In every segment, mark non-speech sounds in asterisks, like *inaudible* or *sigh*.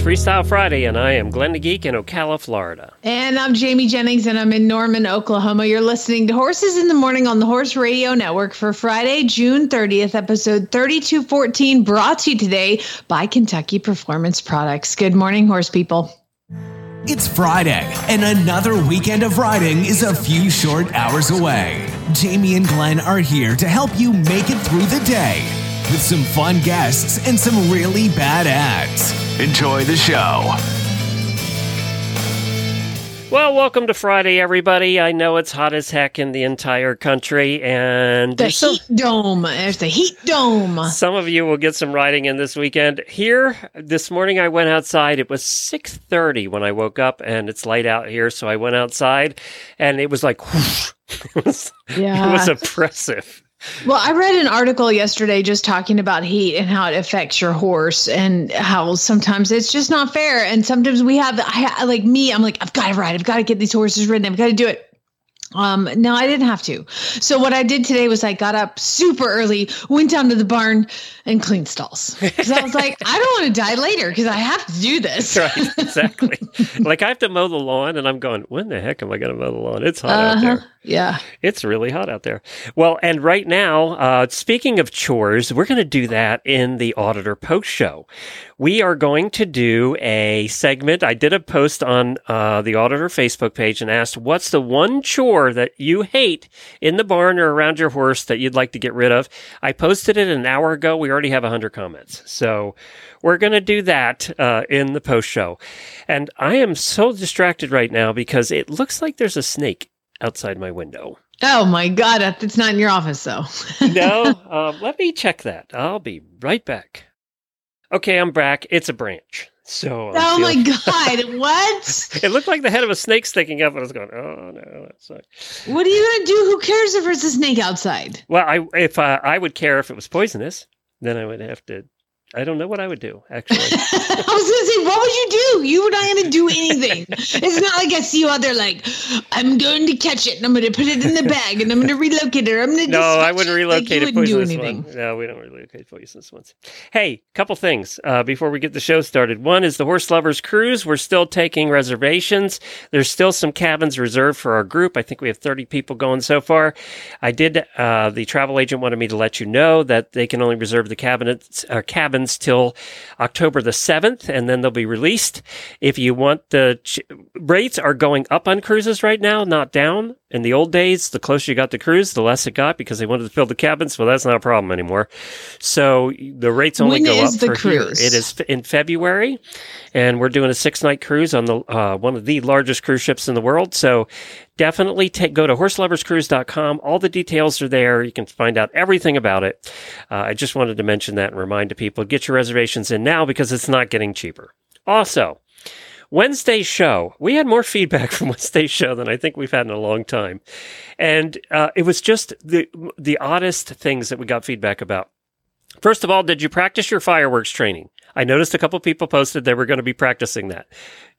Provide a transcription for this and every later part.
It's Freestyle Friday, and I am Glenn the Geek in Ocala, Florida. And I'm Jamie Jennings, and I'm in Norman, Oklahoma. You're listening to Horses in the Morning on the Horse Radio Network for Friday, June 30th, episode 3214, brought to you today by Kentucky Performance Products. Good morning, horse people. It's Friday, and another weekend of riding is a few short hours away. Jamie and Glenn are here to help you make it through the day with some fun guests and some really bad ads. Enjoy the show. Well, welcome to Friday, everybody. I know it's hot as heck in the entire country, and the heat dome. There's the heat dome. Some of you will get some riding in this weekend. Here this morning, I went outside. It was six thirty when I woke up, and it's light out here, so I went outside, and it was like, *laughs* whoosh. it was, yeah. it was oppressive. Well, I read an article yesterday just talking about heat and how it affects your horse and how sometimes it's just not fair. And sometimes we have, I, like me, I'm like, I've got to ride. I've got to get these horses ridden. I've got to do it. Um, no, I didn't have to. So what I did today was I got up super early, went down to the barn and cleaned stalls. Cause I was like, I don't want to die later because I have to do this. *laughs* right. Exactly. like I have to mow the lawn and I'm going, when the heck am I going to mow the lawn? It's hot uh-huh. out there. Yeah. It's really hot out there. Well, and right now, uh, speaking of chores, we're going to do that in the auditor post show. We are going to do a segment. I did a post on uh, the auditor Facebook page and asked, what's the one chore that you hate in the barn or around your horse that you'd like to get rid of? I posted it an hour ago. We already have 100 comments. So we're going to do that uh, in the post show. And I am so distracted right now because it looks like there's a snake outside my window. Oh my God, it's not in your office though. *laughs* no, um, let me check that. I'll be right back. Okay, I'm back. It's a branch. So oh my god, what? *laughs* it looked like the head of a snake sticking up, and I was going, "Oh no, that's not." What are you gonna do? Who cares if there's a snake outside? Well, I if uh, I would care if it was poisonous, then I would have to I don't know what I would do, *laughs* actually. I was going to say, what would you do? You were not going to do anything. it's not like I see you out there like, I'm going to catch it and I'm going to put it in the bag and I'm going to relocate it. or I'm going to No, I wouldn't relocate like, a poisonous one. No, we don't relocate poisonous ones. Hey, couple things uh, before we get the show started. One is the Horse Lovers Cruise. We're still taking reservations. There's still some cabins reserved for our group. I think we have 30 people going so far. I did, uh, the travel agent wanted me to let you know that they can only reserve the cabinets, uh, cabins till October the 7th, and then they'll be released. If you want the ch- rates are going up on cruises right now, not down. In the old days, the closer you got to cruise, the less it got because they wanted to fill the cabins. Well, that's not a problem anymore. So the rates only when go up for cruise? here. It is in February, and we're doing a six night cruise on the uh, one of the largest cruise ships in the world. So definitely take, go to horseloverscruise.com. All the details are there. You can find out everything about it. Uh, I just wanted to mention that and remind people get your reservations in now because it's not getting cheaper. Also, Wednesday's show, we had more feedback *laughs* from Wednesday's show than I think we've had in a long time. And uh, it was just the, the oddest things that we got feedback about. First of all, did you practice your fireworks training? I noticed a couple people posted they were going to be practicing that.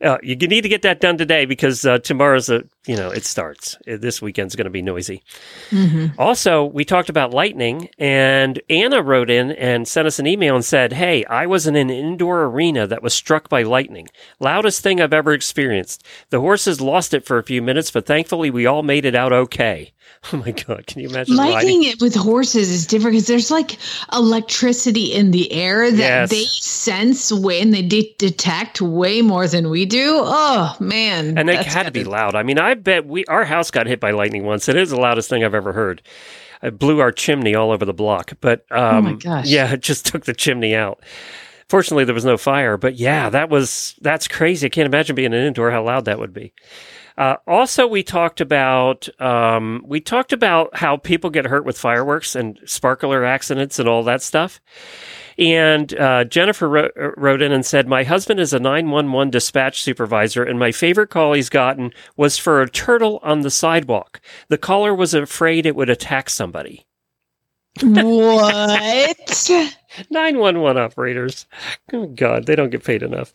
Uh, you need to get that done today because uh, tomorrow's a you know it starts. Uh, this weekend's going to be noisy. Mm-hmm. Also, we talked about lightning, and Anna wrote in and sent us an email and said, "Hey, I was in an indoor arena that was struck by lightning. Loudest thing I've ever experienced. The horses lost it for a few minutes, but thankfully we all made it out okay." *laughs* Oh my god, can you imagine? Lightning it with horses is different because there's like electricity in the air that yes. they sense when they de- detect way more than we do. Oh man, and it had to be loud. I mean, I bet we our house got hit by lightning once. It is the loudest thing I've ever heard. It blew our chimney all over the block. But um, oh my gosh, yeah, it just *laughs* took the chimney out. Fortunately, there was no fire. But yeah, that was that's crazy. I can't imagine being an indoor how loud that would be. Uh, also, we talked about um, we talked about how people get hurt with fireworks and sparkler accidents and all that stuff And uh, Jennifer wrote, wrote in and said, My husband is a 911 dispatch supervisor, and my favorite call he's gotten was for a turtle on the sidewalk. The caller was afraid it would attack somebody. what? *laughs* 911 operators. Oh, God, they don't get paid enough.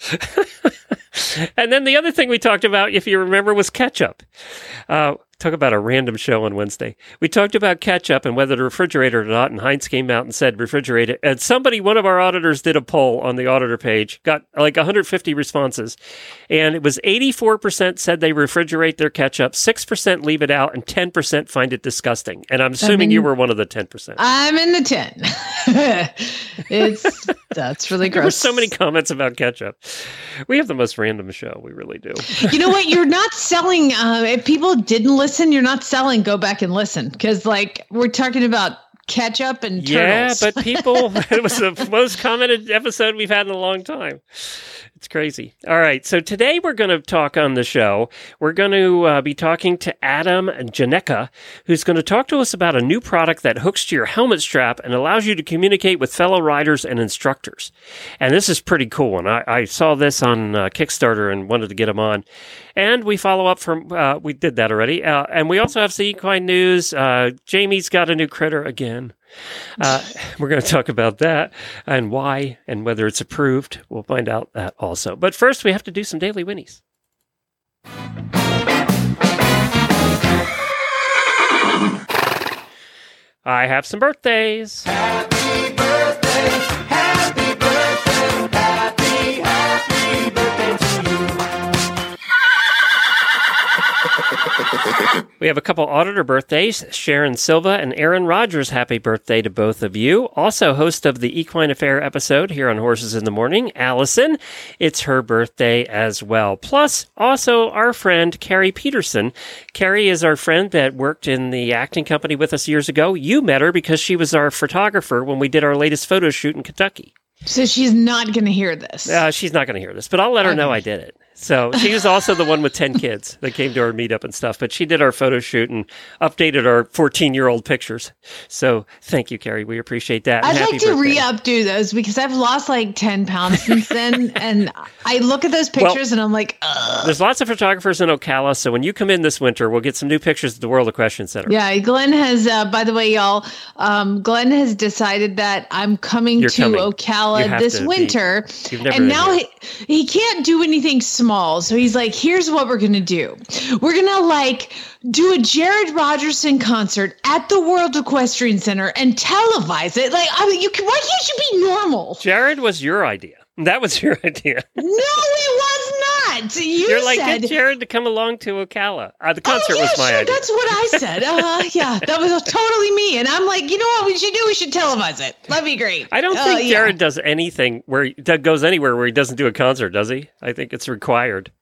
*laughs* and then the other thing we talked about, if you remember, was ketchup. Uh, talk about a random show on Wednesday. We talked about ketchup and whether to refrigerate it or not, and Heinz came out and said refrigerate it. And somebody, one of our auditors, did a poll on the auditor page, got like 150 responses, and it was 84% said they refrigerate their ketchup, 6% leave it out, and 10% find it disgusting. And I'm assuming you were one of the 10%. I'm in the 10. *laughs* it's that's *laughs* really There were gross. so many comments about ketchup. We have the most random show. We really do. you know what? You're not selling. Uh, if people didn't listen, you're not selling. Go back and listen because, like, we're talking about ketchup and Yeah, turtles. but people, *laughs* *laughs* it was the most commented episode we've had in a long time. It's crazy. All right. So today we're going to talk on the show. We're going to uh, be talking to Adam Janecka, who's going to talk to us about a new product that hooks to your helmet strap and allows you to communicate with fellow riders and instructors. And this is pretty cool. And I, I saw this on uh, Kickstarter and wanted to get them on. And we follow up from, uh, we did that already. Uh, and we also have some equine news. Uh, Jamie's got a new critter again. Uh, *laughs* we're going to talk about that and why and whether it's approved. We'll find out that also. But first, we have to do some daily Whinnies. I have some birthdays. We have a couple auditor birthdays. Sharon Silva and Aaron Rogers, happy birthday to both of you. Also, host of the Equine Affair episode here on Horses in the Morning, Allison. It's her birthday as well. Plus, also our friend Carrie Peterson. Carrie is our friend that worked in the acting company with us years ago. You met her because she was our photographer when we did our latest photo shoot in Kentucky. so she's not going to hear this. Uh, she's not going to hear this, but I'll let her know I did it. So she was also the one with 10 kids that came to our meetup and stuff, but she did our photo shoot and updated our 14 year old pictures. So thank you, Carrie. We appreciate that. I'd like to birthday. re-updo those because I've lost like 10 pounds since then. and I look at those pictures and I'm like, Ugh. There's lots of photographers in Ocala, so when you come in this winter, we'll get some new pictures at the World Equestrian Center. yeah, Glenn has, uh, by the way, y'all, um, Glenn has decided that I'm coming You're to coming. Ocala this be. winter. You've and now he, he can't do anything small. So he's like, here's what we're going to do. We're going to like do a Jared Rogerson concert at the World Equestrian Center and televise it. Like, I mean, you can, why can't you be normal? Jared was your idea. That was your *laughs* idea. No, it was not. You You're like, said. get Jared to come along to Ocala. Uh, the Oh, concert yeah, was my sure, idea. That's what I said. Uh, *laughs* yeah, that was totally me. And I'm like, you know what we should do? We should televise it. That'd be great. I don't Uh, think yeah. Jared does anything where he that goes anywhere where he doesn't do a concert, does he? I think it's required.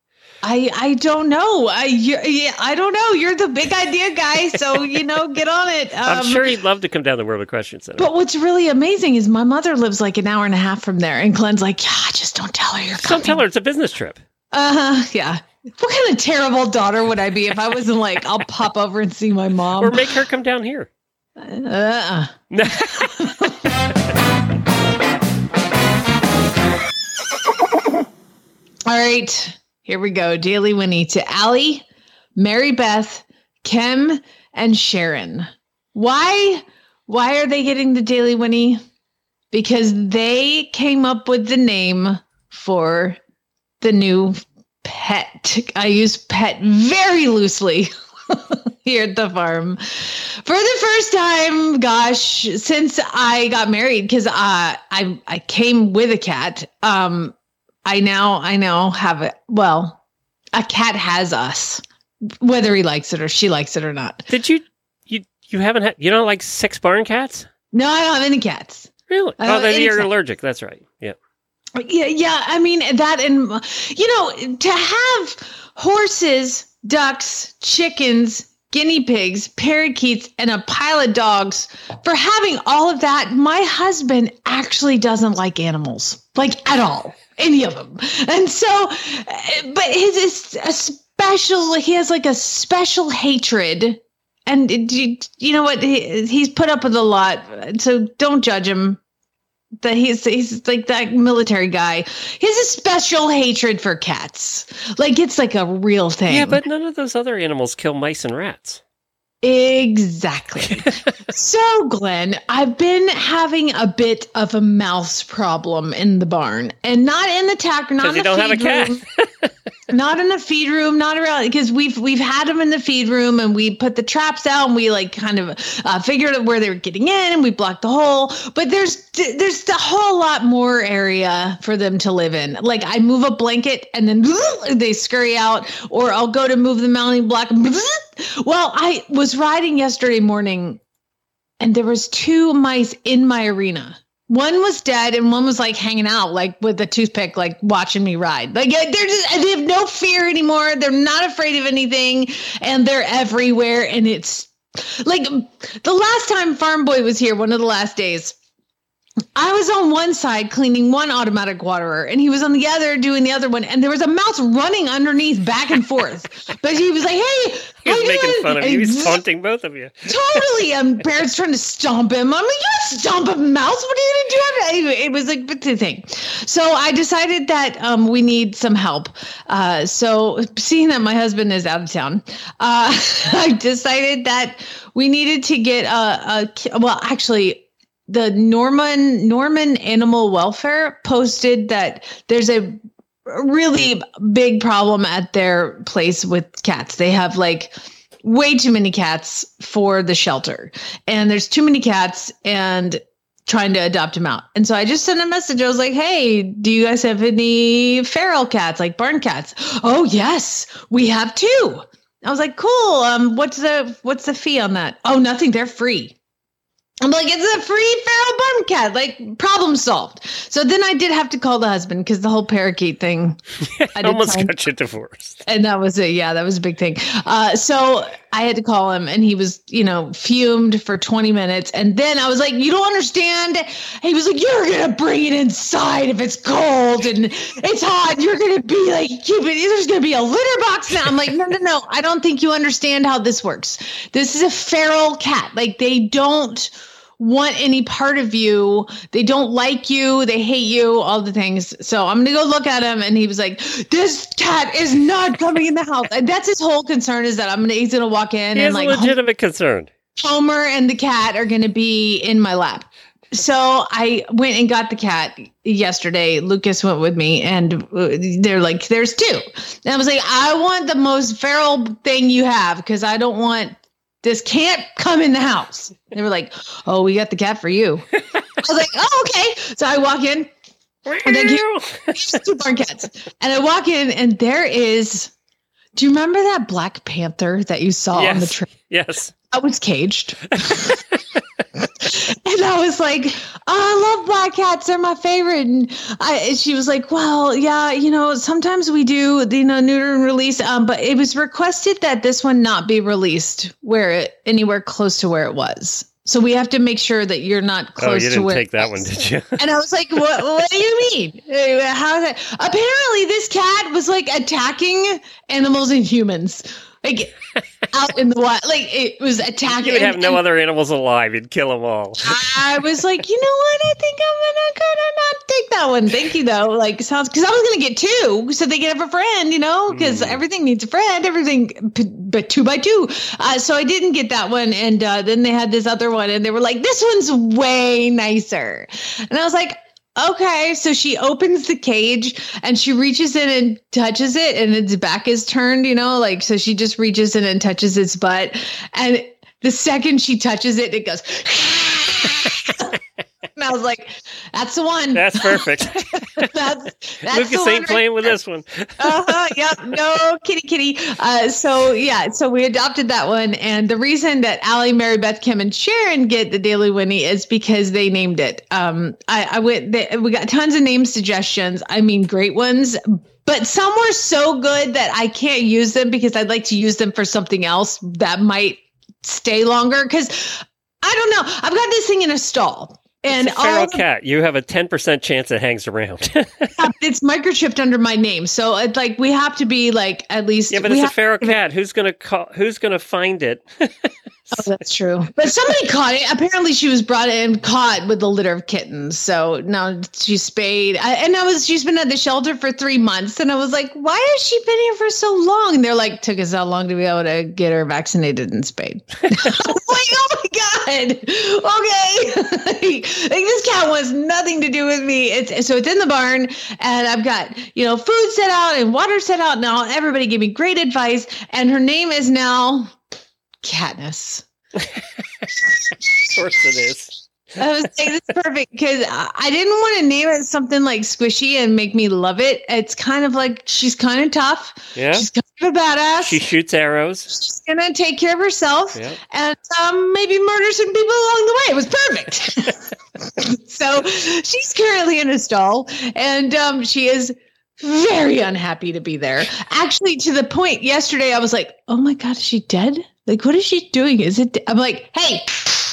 I I don't know. I yeah, I don't know. You're the big idea guy, so you know, get on it. Um, *laughs* I'm sure he'd love to come down the World Equestrian Center. But what's really amazing is my mother lives like an hour and a half from there, and Glenn's like, yeah, just don't tell her you're coming. Don't tell her it's a business trip. Uh huh. Yeah. What kind of terrible daughter would I be if I wasn't like, I'll pop over and see my mom? Or make her come down here. uh-uh. *laughs* All right, here we go. Daily Whinny to Allie, Mary Beth, Kim, and Sharon. Why? Why are they getting the Daily Whinny? Because they came up with the name for the new pet. I use pet very loosely *laughs* here at the farm. For the first time, gosh, since I got married, because uh, I I came with a cat. Um, I now I now have a Well, a cat has us, whether he likes it or she likes it or not. Did you you you haven't had you don't like six barn cats? No, I don't have any cats. Really? Oh, then you're allergic. That's right. Yeah. Yeah. I mean that, and you know, to have horses, ducks, chickens, guinea pigs, parakeets, and a pile of dogs. For having all of that, my husband actually doesn't like animals, like at all, any of them. And so, but his is a special. He has like a special hatred. And you know what? He, he's put up with a lot. So don't judge him. That he's he's like that military guy. He has a special hatred for cats. Like it's like a real thing. Yeah, but none of those other animals kill mice and rats. Exactly. *laughs* so, Glenn, I've been having a bit of a mouse problem in the barn, and not in the tack, not in the don't have a cat. *laughs* not in the feed room, not around because we've we've had them in the feed room, and we put the traps out, and we like kind of uh, figured out where they were getting in, and we blocked the hole. But there's there's a whole lot more area for them to live in. Like I move a blanket, and then *laughs* they scurry out, or I'll go to move the mounting block. *laughs* Well, I was riding yesterday morning and there was two mice in my arena. One was dead and one was like hanging out like with a toothpick like watching me ride. Like they're just they have no fear anymore. They're not afraid of anything and they're everywhere and it's like the last time Farm Boy was here one of the last days I was on one side cleaning one automatic waterer, and he was on the other doing the other one, and there was a mouse running underneath back and forth. *laughs* but he was like, "Hey, He how was making doing?" fun of And you. He he taunting both of you. *laughs* totally. And Barrett's trying to stomp him. I'm like, you stomp a mouse. What are you gonna do? Anyway, It was like the thing. So I decided that um, we need some help. Uh, so seeing that my husband is out of town, uh, *laughs* I decided that we needed to get a, a well, actually the Norman Norman Animal Welfare posted that there's a really big problem at their place with cats. They have like way too many cats for the shelter, and there's too many cats and trying to adopt them out. And so I just sent a message. I was like, "Hey, do you guys have any feral cats, like barn cats?" Oh yes, we have two. I was like, "Cool. Um, what's the what's the fee on that?" Oh, nothing. They're free. I'm like, it's a free feral barn cat, like problem solved. So then I did have to call the husband because the whole parakeet thing. *laughs* I Almost got you divorced. and that was it. Yeah, that was a big thing. Uh, so I had to call him, and he was, you know, fumed for 20 minutes. And then I was like, "You don't understand." He was like, "You're gonna bring it inside if it's cold and it's hot. You're gonna be like, keep it. There's gonna be a litter box now." I'm like, "No, no, no. I don't think you understand how this works. This is a feral cat. Like they don't." Want any part of you. They don't like you. They hate you, all the things. So I'm going to go look at him. And he was like, this cat is not coming in the house. And that's his whole concern is that I'm going to, he's going to walk in He and like legitimate concern. Homer and the cat are going to be in my lap. So I went and got the cat yesterday. Lucas went with me, and uh, they're like, "There's two. And I was like, "I want the most feral thing you have because I don't want this can't come in the house." They were like, "Oh, we got the cat for you." I was like, "Oh, okay." So I walk in, And then two barn cats, and I walk in, and there is. Do you remember that Black Panther that you saw on the yes. train? yes. That was caged. *laughs* was like, oh, I love black cats. They're my favorite. And, I, she was like, well, yeah, you know, sometimes we do, you know, neuter and release. Um, but it was requested that this one not be released where it anywhere close to where it was. So we have to make sure that you're not close Oh, you to didn't where take that one, did you? *laughs* And I was like, what, what do you mean? How is that? Apparently, this cat was like attacking animals and humans. Like out in the wild. Like it was attacking. You would have and- no and other animals alive. You'd kill them all. I was like, you know what? I think I'm gonna not take that one. Thank you though. Like sounds because I was gonna get two so they could have a friend, you know, because Mm. everything needs a friend. Everything, but two by two. Uh, so I didn't get that one, and uh, then they had this other one, and they were like, this one's way nicer, and I was like. Okay, so she opens the cage and she reaches in and touches it, and its back is turned, you know, like so she just reaches in and touches its butt. And the second she touches it, it goes. *laughs* I was like, "That's the one. That's perfect. *laughs* that's that's the Lucas ain't right playing with this one. uh-huh, yep. No kitty kitty. Uh, so yeah, so we adopted that one. And the reason that Allie, Mary Beth, Kim, and Sharon get the Daily Whinny is because they named it. Um, I, I went they, we got tons of name suggestions. I mean great ones. But some were so good that I can't use them because I'd like to use them for something else that might stay longer. Because I don't know. I've got this thing in a stall. And It's a feral the cat. You have a 10% chance it hangs around. *laughs* it's microchipped under my name. So it's like we have to be like at least yeah, but it's a feral cat. Who's gonna call? Who's gonna find it? *laughs* Oh, that's true. But somebody caught it. Apparently, she was brought in caught with a litter of kittens. So now she's spayed. I, and I was she's been at the shelter for three months, and I was like, "Why has she been here for so long?" And they're like, "Took us how long to be able to get her vaccinated and spayed." *laughs* I'm like, "Oh my god, okay." *laughs* like, this cat wants nothing to do with me. It's so it's in the barn, and I've got you know food set out and water set out now. Everybody gave me great advice, and her name is now Katniss. of course it is. I was like, this is perfect because I didn't want to name it something like squishy and make me love it. It's kind of like she's kind of tough. Yeah. She's kind of a badass. She shoots arrows. she's gonna take care of herself Yeah. and um, maybe murder some people along the way. It was perfect. *laughs* so she's currently in a stall, and um, she is very unhappy to be there. Actually, to the point yesterday, I was like, "Oh my god, is she dead? Like, what is she doing? Is it?" I'm like, "Hey."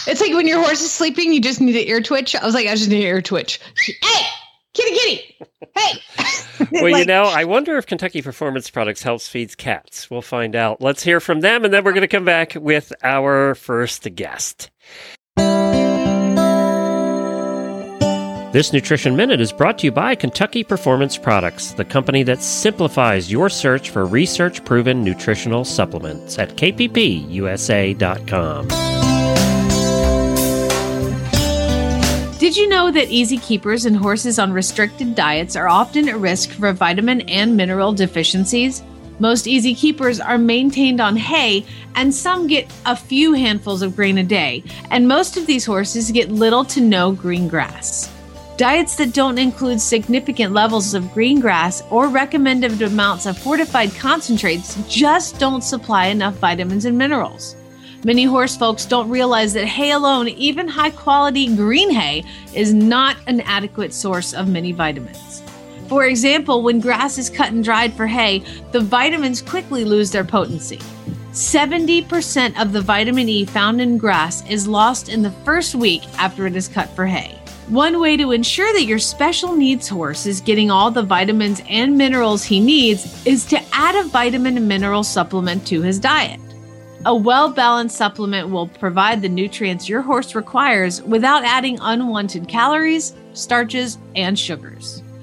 It's like when your horse is sleeping, you just need an ear twitch. I was like, I just need an ear twitch. She- hey, kitty, kitty. Hey. *laughs* Well, you know, I wonder if Kentucky Performance Products helps feeds cats. We'll find out. Let's hear from them, and then we're going to come back with our first guest. This Nutrition Minute is brought to you by Kentucky Performance Products, the company that simplifies your search for research proven nutritional supplements at kppusa.com. Did you know that easy keepers and horses on restricted diets are often at risk for vitamin and mineral deficiencies? Most easy keepers are maintained on hay, and some get a few handfuls of grain a day, and most of these horses get little to no green grass. Diets that don't include significant levels of green grass or recommended amounts of fortified concentrates just don't supply enough vitamins and minerals. Many horse folks don't realize that hay alone, even high quality green hay, is not an adequate source of many vitamins. For example, when grass is cut and dried for hay, the vitamins quickly lose their potency. 70% of the vitamin E found in grass is lost in the first week after it is cut for hay. One way to ensure that your special needs horse is getting all the vitamins and minerals he needs is to add a vitamin and mineral supplement to his diet. A well balanced supplement will provide the nutrients your horse requires without adding unwanted calories, starches, and sugars.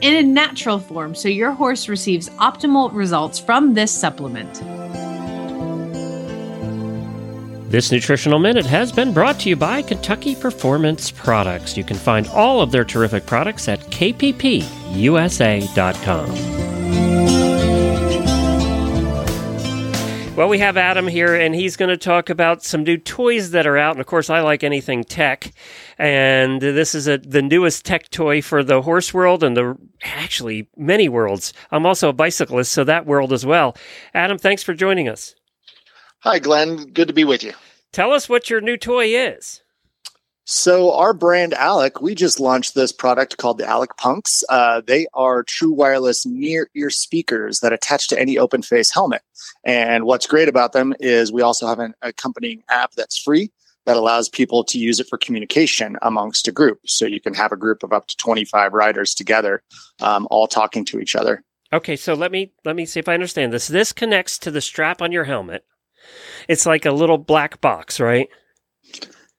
in a natural form so your horse receives optimal results from this supplement. This Nutritional Minute has been brought to you by Kentucky Performance Products. You can find all of their terrific products at kppusa.com. Well, we have Adam here, and he's going to talk about some new toys that are out. And of course, I like anything tech. And this is a, the newest tech toy for the horse world and the actually many worlds. I'm also a bicyclist, so that world as well. Adam, thanks for joining us. Hi, Glenn. Good to be with you. Tell us what your new toy is. So, our brand Aleck, we just launched this product called the Aleck Punks. Uh, they are true wireless near ear speakers that attach to any open face helmet. And what's great about them is we also have an accompanying app that's free that allows people to use it for communication amongst a group. So, you can have a group of up to 25 riders together, um, all talking to each other. Okay, so let me let me see if I understand this. This connects to the strap on your helmet. It's like a little black box, right?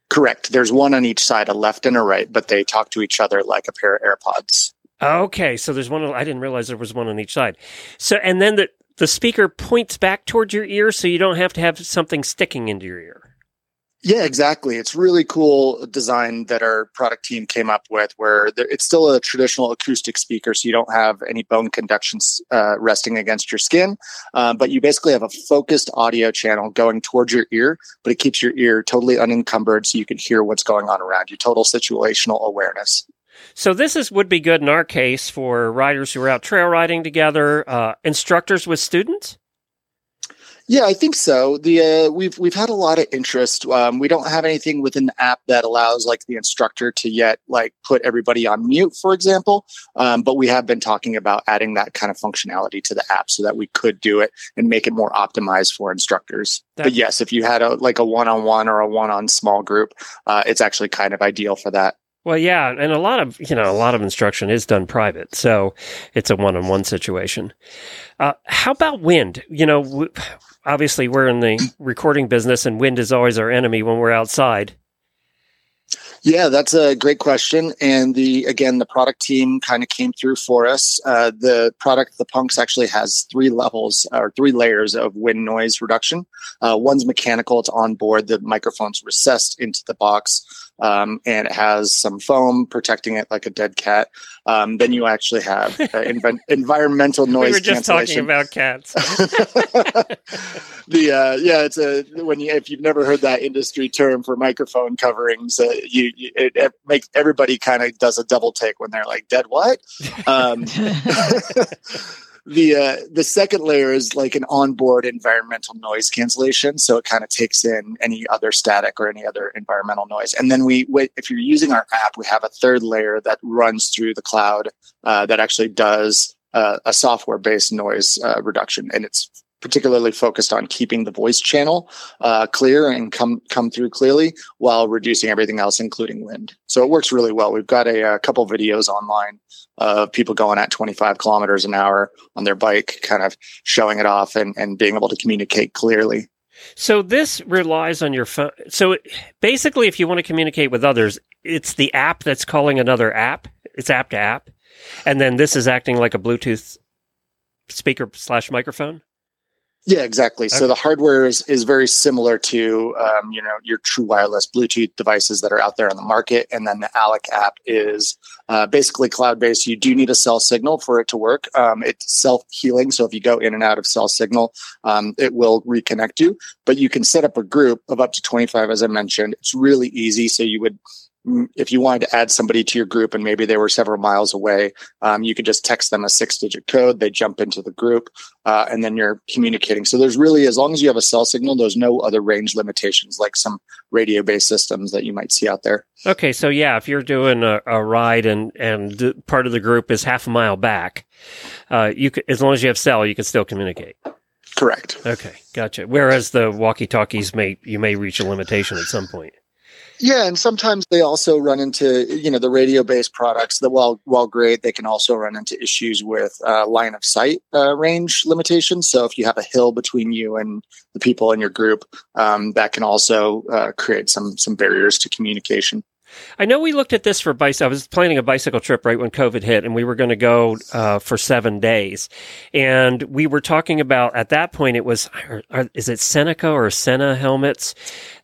Correct. There's one on each side, a left and a right, but they talk to each other like a pair of AirPods. Okay, so there's one. I didn't realize there was one on each side. So, and then the the speaker points back towards your ear, so you don't have to have something sticking into your ear. Yeah, exactly. It's really cool design that our product team came up with, where it's still a traditional acoustic speaker, so you don't have any bone conduction uh, resting against your skin, uh, but you basically have a focused audio channel going towards your ear, but it keeps your ear totally unencumbered, so you can hear what's going on around you. Total situational awareness. So this is would be good in our case for riders who are out trail riding together, uh, instructors with students. Yeah, I think so. The uh, we've we've had a lot of interest. Um, we don't have anything within the app that allows like the instructor to yet like put everybody on mute, for example. Um, but we have been talking about adding that kind of functionality to the app so that we could do it and make it more optimized for instructors. That- but yes, if you had a like a one on one or a one on small group, uh, it's actually kind of ideal for that. Well, yeah, and a lot of you know a lot of instruction is done private, so it's a one-on-one situation. Uh, how about wind? You know, w- obviously we're in the recording business, and wind is always our enemy when we're outside. Yeah, that's a great question. And the again, the product team kind of came through for us. Uh, the product, the Punks, actually has three levels or three layers of wind noise reduction. Uh, one's mechanical; it's on board. The microphone's recessed into the box, um, and it has some foam protecting it like a dead cat. Um, then you actually have uh, *laughs* env- environmental noise we were just talking about cats. *laughs* the uh, yeah, it's a when you if you've never heard that industry term for microphone coverings, uh, you, you it, it makes everybody kind of does a double take when they're like dead what. Um, *laughs* the uh, the second layer is like an onboard environmental noise cancellation, so it kind of takes in any other static or any other environmental noise. And then we, if you're using our app, we have a third layer that runs through the cloud uh, that actually does uh, a software based noise uh, reduction, and it's particularly focused on keeping the voice channel uh, clear and come come through clearly while reducing everything else, including wind. So it works really well. We've got a, a couple videos online of people going at 25 kilometers an hour on their bike, kind of showing it off and, and being able to communicate clearly. So this relies on your phone. So it- basically, if you want to communicate with others, it's the app that's calling another app. It's app to app, and then this is acting like a Bluetooth speaker slash microphone. Yeah, exactly. Okay. So the hardware is, is very similar to um, you know your true wireless Bluetooth devices that are out there on the market, and then the Aleck app is uh, basically cloud based. You do need a cell signal for it to work. Um, it's self healing, so if you go in and out of cell signal, um, it will reconnect you. But you can set up a group of up to twenty five, as I mentioned. It's really easy. So you would. If you wanted to add somebody to your group and maybe they were several miles away, um, you could just text them a six digit code. They jump into the group uh, and then you're communicating. So there's really, as long as you have a cell signal, there's no other range limitations like some radio based systems that you might see out there. Okay, so yeah, if you're doing a, a ride and and part of the group is half a mile back, uh, you could, as long as you have cell, you can still communicate. Correct. Okay, gotcha. Whereas the walkie talkies may you may reach a limitation at some point. Yeah, and sometimes they also run into you know the radio based products that while while great, they can also run into issues with uh, line of sight uh, range limitations. So if you have a hill between you and the people in your group, um, that can also uh, create some some barriers to communication. I know we looked at this for bicycle. I was planning a bicycle trip right when COVID hit, and we were going to go uh, for seven days. And we were talking about at that point it was are, are- is it Seneca or Sena helmets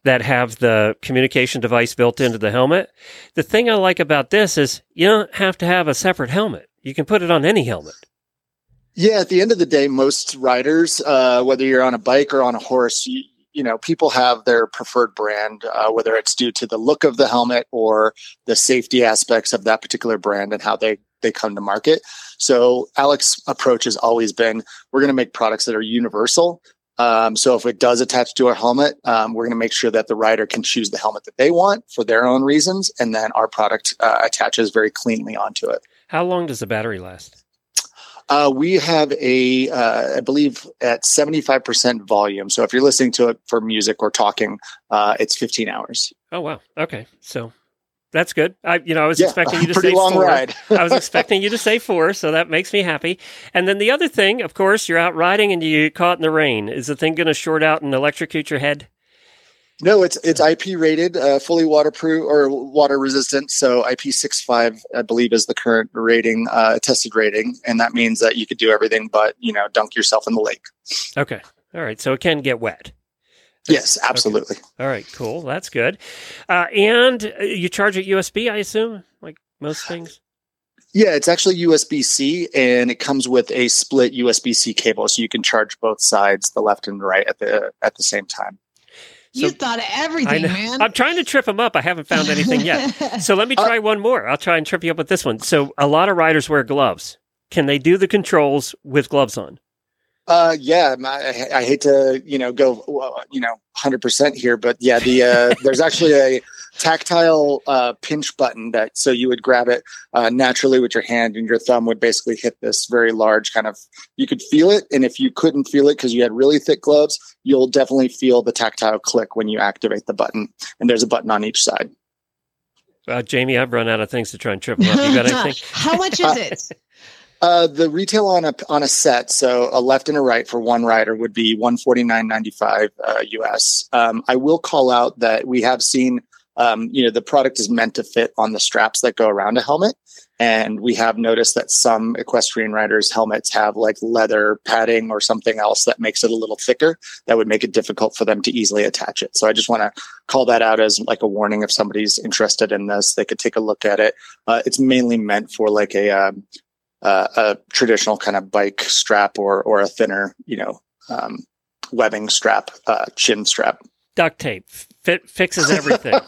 that have the communication device built into the helmet. The thing I like about this is you don't have to have a separate helmet. You can put it on any helmet. Yeah, at the end of the day, most riders, uh, whether you're on a bike or on a horse, you, you know, people have their preferred brand, uh, whether it's due to the look of the helmet or the safety aspects of that particular brand and how they they come to market. So Aleck's approach has always been: we're going to make products that are universal. Um, so if it does attach to a helmet, um, we're going to make sure that the rider can choose the helmet that they want for their own reasons, and then our product uh, attaches very cleanly onto it. How long does the battery last? Uh, we have a, uh, I believe, at 75% volume. So if you're listening to it for music or talking, uh, it's 15 hours. Oh wow. Okay, so that's good. I you know I was Yeah, expecting you *laughs* to pretty say long four. ride. I was *laughs* expecting you to say four, so that makes me happy. And then the other thing, of course, you're out riding and you get caught in the rain. Is the thing going to short out and electrocute your head? No, it's it's IP rated, uh, fully waterproof or water resistant. So IP65, I believe, is the current rating, uh, tested rating, and that means that you could do everything but you know dunk yourself in the lake. Okay. All right. So it can get wet. Yes, absolutely. All right. Cool. That's good. Uh, and uh, you charge it USB, I assume, like most things. Yeah, it's actually USB C, and it comes with a split USB C cable, so you can charge both sides, the left and the right, at the at the same time. You So- thought of everything, man. I'm trying to trip them up. I haven't found anything yet. So let me *laughs* try one more. I'll try and trip you up with this one. So a lot of riders wear gloves. Can they do the controls with gloves on? Uh, yeah, I, I hate to you know go you know 100 percent here, but yeah, the uh, there's actually a tactile uh, pinch button that so you would grab it uh, naturally with your hand and your thumb would basically hit this very large kind of you could feel it. And if you couldn't feel it because you had really thick gloves you'll definitely feel the tactile click when you activate the button. And there's a button on each side. Uh, jamie i've run out of things to try and triple up. You got *laughs* anything? How much is it? *laughs* Uh, the retail on a on a set, so a left and a right for one rider would be one forty nine ninety five uh, US. Um, I will call out that we have seen um, you know, the product is meant to fit on the straps that go around a helmet. And we have noticed that some equestrian riders' helmets have like leather padding or something else that makes it a little thicker that would make it difficult for them to easily attach it. So I just want to call that out as like a warning if somebody's interested in this, they could take a look at it. Uh, it's mainly meant for like a, um, uh, a traditional kind of bike strap or, or a thinner, you know, um, webbing strap, uh, chin strap duct tape fit, fixes everything.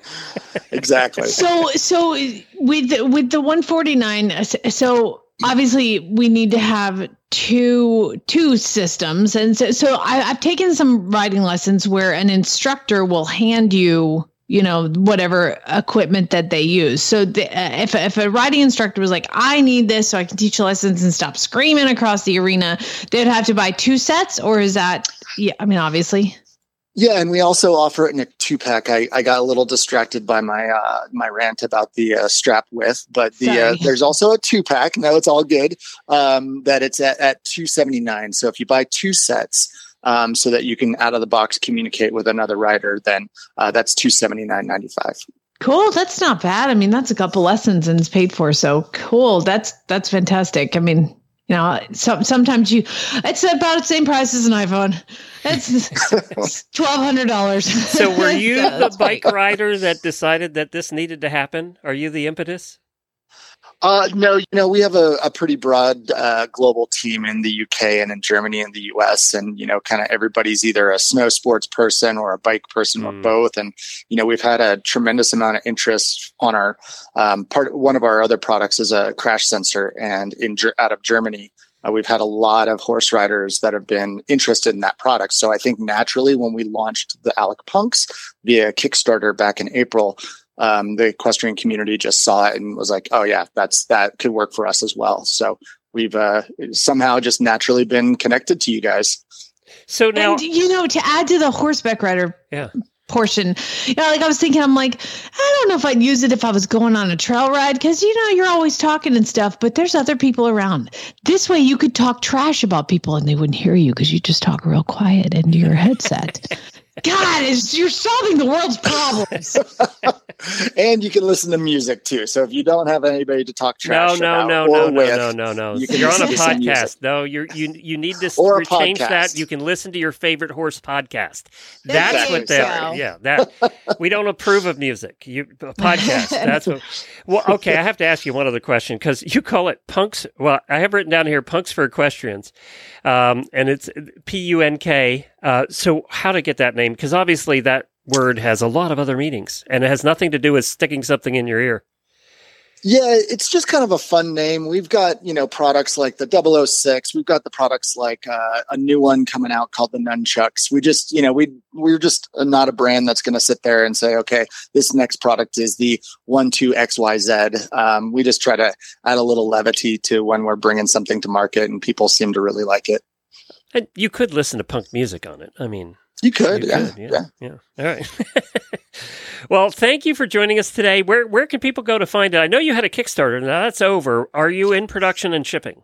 *laughs* exactly. So so with the, with the 149 so obviously we need to have two two systems and so, so I, have taken some riding lessons where an instructor will hand you you know whatever equipment that they use so the, uh, if, if a riding instructor was like i need this so i can teach lessons and stop screaming across the arena they'd have to buy two sets or is that yeah i mean obviously yeah, and we also offer it in a two pack. I, I got a little distracted by my uh, my rant about the uh, strap width, but the uh, *laughs* there's also a two pack. No, it's all good. Um, that it's at, at two seventy nine. So if you buy two sets, um, so that you can out of the box communicate with another rider, then uh, that's two seventy nine ninety five. Cool. That's not bad. I mean, that's a couple lessons and it's paid for. So cool. That's that's fantastic. I mean, you know, some, sometimes you, it's about the same price as an iPhone. It's *laughs* twelve hundred dollars. So, were *laughs* you so the bike rider that decided that this needed to happen? Are you the impetus? Uh, no, you know, we have a, a pretty broad uh, global team in the UK and in Germany and the US. And, you know, kind of everybody's either a snow sports person or a bike person mm. or both. And, you know, we've had a tremendous amount of interest on our um, part. One of our other products is a crash sensor. And in out of Germany, uh, we've had a lot of horse riders that have been interested in that product. So I think naturally, when we launched the Aleck Punks via Kickstarter back in April, um, the equestrian community just saw it and was like, "Oh yeah, that's that could work for us as well." So we've uh, somehow just naturally been connected to you guys. So now, and, you know, to add to the horseback rider yeah. portion, you know, like I was thinking, I'm like, I don't know if I'd use it if I was going on a trail ride because you know you're always talking and stuff, but there's other people around. This way, you could talk trash about people and they wouldn't hear you because you just talk real quiet into your headset. *laughs* God, is you're solving the world's problems. *laughs* and you can listen to music too. So if you don't have anybody to talk trash no, no, about no, no, with, no, no, no, no. You are on a podcast. No, you're you you need to or change that. You can listen to your favorite horse podcast. That's what that. Yeah, that we don't approve of music. You podcast. That's what. Well, okay. I have to ask you one other question because you call it punks. Well, I have written down here punks for equestrians, um, and it's P U N K uh, so, how to get that name? Because obviously, that word has a lot of other meanings, and it has nothing to do with sticking something in your ear. Yeah, it's just kind of a fun name. We've got, you know, products like the 006. We've got the products like uh, a new one coming out called the Nunchucks. We just, you know, we we're just not a brand that's going to sit there and say, okay, this next product is the one two XYZ. Um, we just try to add a little levity to when we're bringing something to market, and people seem to really like it. And you could listen to punk music on it. I mean, you could, you yeah, could yeah, yeah, yeah. All right. *laughs* well, thank you for joining us today. Where where can people go to find it? I know you had a Kickstarter. Now that's over. Are you in production and shipping?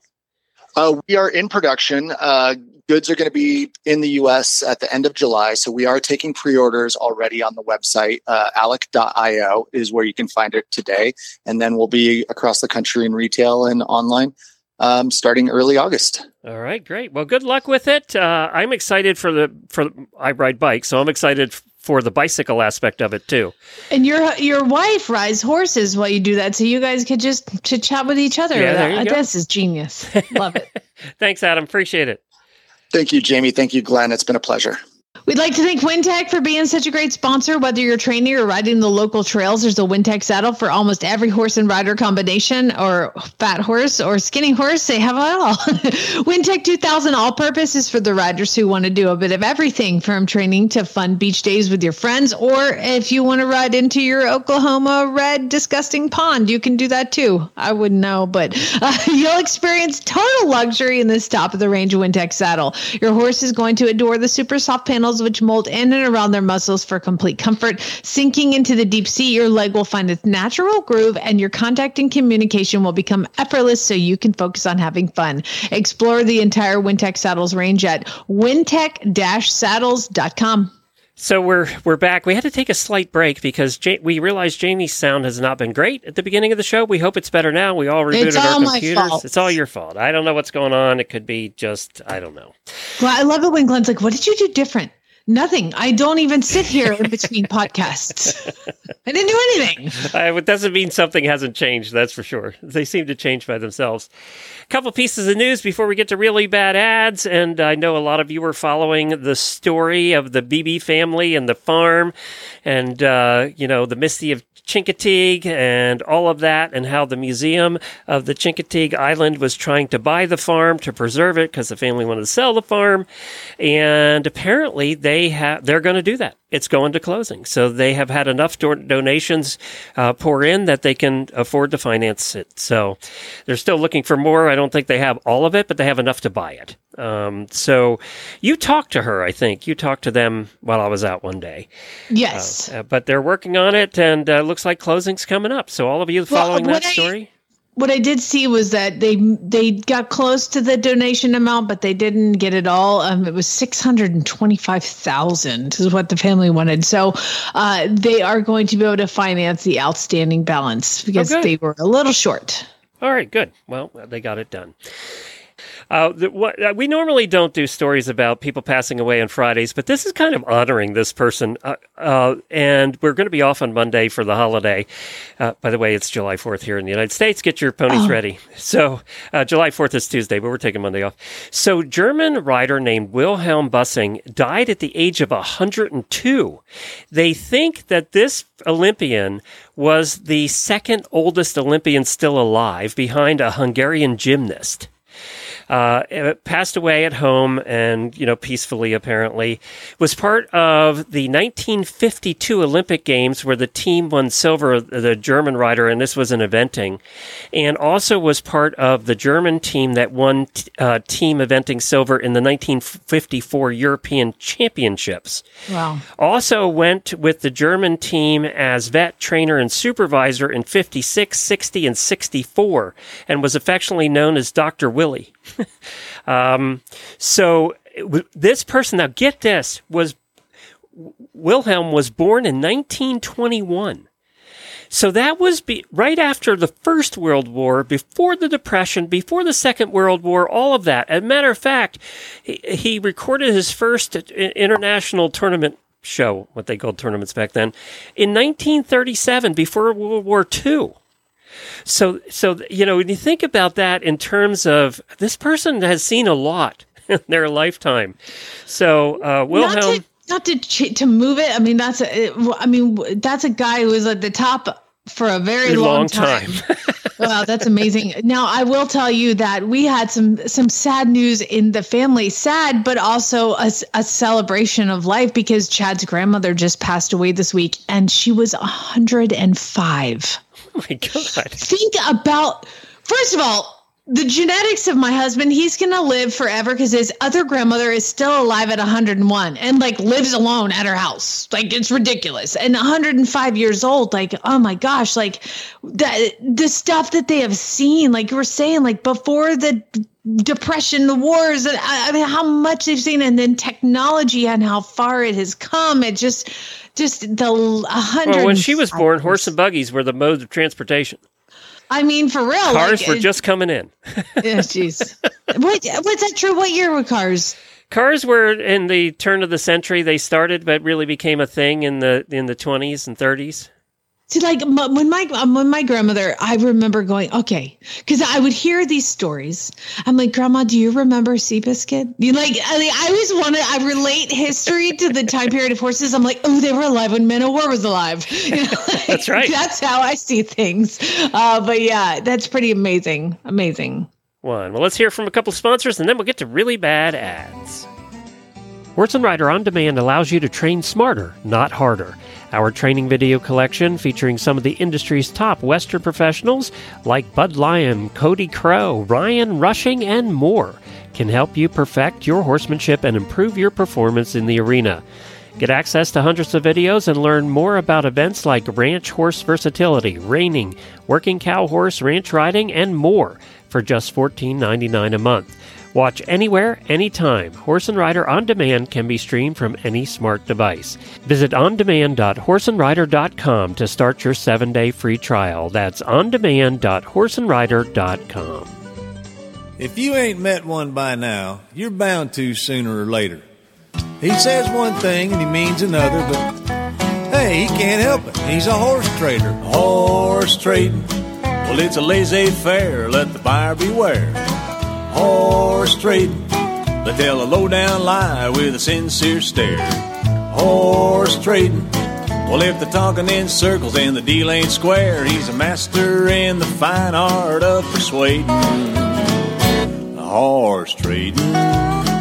Uh, we are in production. Uh, goods are going to be in the US at the end of July. So we are taking pre orders already on the website. Uh, aleck.io is where you can find it today. And then we'll be across the country in retail and online um, starting early August. All right, great. Well, good luck with it. Uh, I'm excited for the for I ride bikes, so I'm excited for the bicycle aspect of it too. And your your wife rides horses while you do that, so you guys could just chit chat with each other. Yeah, there you that, go. This is genius. Love it. *laughs* Thanks, Adam. Appreciate it. Thank you, Jamie. Thank you, Glenn. It's been a pleasure. We'd like to thank Wintec for being such a great sponsor. Whether you're training or riding the local trails, there's a Wintec saddle for almost every horse and rider combination, or fat horse or skinny horse. They have it all. *laughs* Wintec 2000 All Purpose is for the riders who want to do a bit of everything from training to fun beach days with your friends, or if you want to ride into your Oklahoma red disgusting pond, you can do that too. I wouldn't know, but *laughs* uh, you'll experience total luxury in this top of the range Wintec saddle. Your horse is going to adore the super soft panels which mold in and around their muscles for complete comfort. Sinking into the deep sea, your leg will find its natural groove and your contact and communication will become effortless so you can focus on having fun. Explore the entire Wintec saddles range at wintec-saddles.com. So we're we're back. We had to take a slight break because ja- we realized Jamie's sound has not been great at the beginning of the show. We hope it's better now. We all rebooted It's our computers. It's all your fault. I don't know what's going on. It could be just I don't know. Well, I love it when Glenn's like, What did you do different? Nothing. I don't even sit here in between podcasts. I didn't do anything. *laughs* It doesn't mean something hasn't changed. That's for sure. They seem to change by themselves. A couple pieces of news before we get to really bad ads, and I know a lot of you are following the story of the Beebe family and the farm, and uh, you know the Misty of Chincoteague and all of that, and how the Museum of the Chincoteague Island was trying to buy the farm to preserve it because the family wanted to sell the farm, and apparently they have they're going to do that. It's going to closing, so they have had enough do- donations uh, pour in that they can afford to finance it. So they're still looking for more. I don't think they have all of it, but they have enough to buy it. Um, so you talked to her, I think. You talked to them while I was out one day. Yes. Uh, but they're working on it, and uh, looks like closing's coming up. So all of you following what that I- story, what I did see was that they they got close to the donation amount, but they didn't get it all. Um, it was six hundred and twenty five thousand is what the family wanted. So uh, they are going to be able to finance the outstanding balance because Oh, good. they were a little short. all right, good. Well, they got it done. Uh, the, what, uh, we normally don't do stories about people passing away on Fridays, but this is kind of honoring this person. Uh, uh, and we're going to be off on Monday for the holiday. Uh, by the way, it's July 4th here in the United States. Get your ponies ready. So, uh, July 4th is Tuesday, but we're taking Monday off. So, German writer named Wilhelm Büsing died at the age of 102. They think that this Olympian was the second oldest Olympian still alive behind a Hungarian gymnast uh, passed away at home and you know peacefully apparently was part of the 1952 olympic games where the team won silver the german rider and this was an eventing and also was part of the german team that won t- uh, team eventing silver in the 1954 european championships Wow. also went with the German team as vet, trainer, and supervisor in 56, 60, and 64, and was affectionately known as Dr. Willie. *laughs* um, so this person, now get this, was Wilhelm was born in 1921. So that was be, right after the First World War, before the Depression, before the Second World War, all of that. As a matter of fact, he, he recorded his first international tournament show, what they called tournaments back then, in 1937, before World War II. So, so you know, when you think about that in terms of this person has seen a lot *laughs* in their lifetime. So, uh, Wilhelm. Not to, not to ch- to move it. I mean, that's a. I mean, that's a guy who was at the top for a very A long, long time. time. *laughs* wow, that's amazing. Now, I will tell you that we had some some sad news in the family. Sad, but also a, a celebration of life because Chad's grandmother just passed away this week, and she was 105 oh my God. think about first of all the genetics of my husband he's gonna live forever because his other grandmother is still alive at 101 and like lives alone at her house. Like it's ridiculous. And 105 years old like oh my gosh like the the stuff that they have seen like you were saying like before the depression the wars and I, I mean how much they've seen and then technology and how far it has come. It just just the 100 Well, when she was born, horse and buggies were the mode of transportation. I mean, for real. Cars like, were it- just coming in. *laughs* Yeah, jeez. what, what's that true? What year were cars? Cars were in the turn of the century they started, but really became a thing in the in the twenties and thirties. See, like when my um, when my grandmother, I remember going, okay, because I would hear these stories. I'm like, Grandma, do you remember Seabiscuit? You like, I, I always want to. I relate history to the time period of horses. I'm like, oh, they were alive when Man o' War was alive. *laughs* You know, *laughs* like, That's right. That's how I see things. Uh, but yeah, that's pretty amazing. Amazing. One. Well, let's hear from a couple of sponsors, and then we'll get to really bad ads. And Rider On Demand allows you to train smarter, not harder. Our training video collection, featuring some of the industry's top Western professionals like Bud Lyon, Cody Crow, Ryan Rushing, and more, can help you perfect your horsemanship and improve your performance in the arena. Get access to hundreds of videos and learn more about events like ranch horse versatility, reining, working cow horse, ranch riding, and more for just $14.99 a month. Watch anywhere, anytime. Horse and Rider On Demand can be streamed from any smart device. Visit ondemand.horseandrider.com to start your seven day free trial. That's ondemand.horseandrider.com. If you ain't met one by now, you're bound to sooner or later. He says one thing and he means another, but hey, he can't help it. He's a horse trader. Horse trading. Well, it's a laissez faire. Let the buyer beware. Horse trading. They tell a low down lie with a sincere stare. Horse trading. Well, if they're talking in circles and the deal ain't square, he's a master in the fine art of persuading. Horse trading.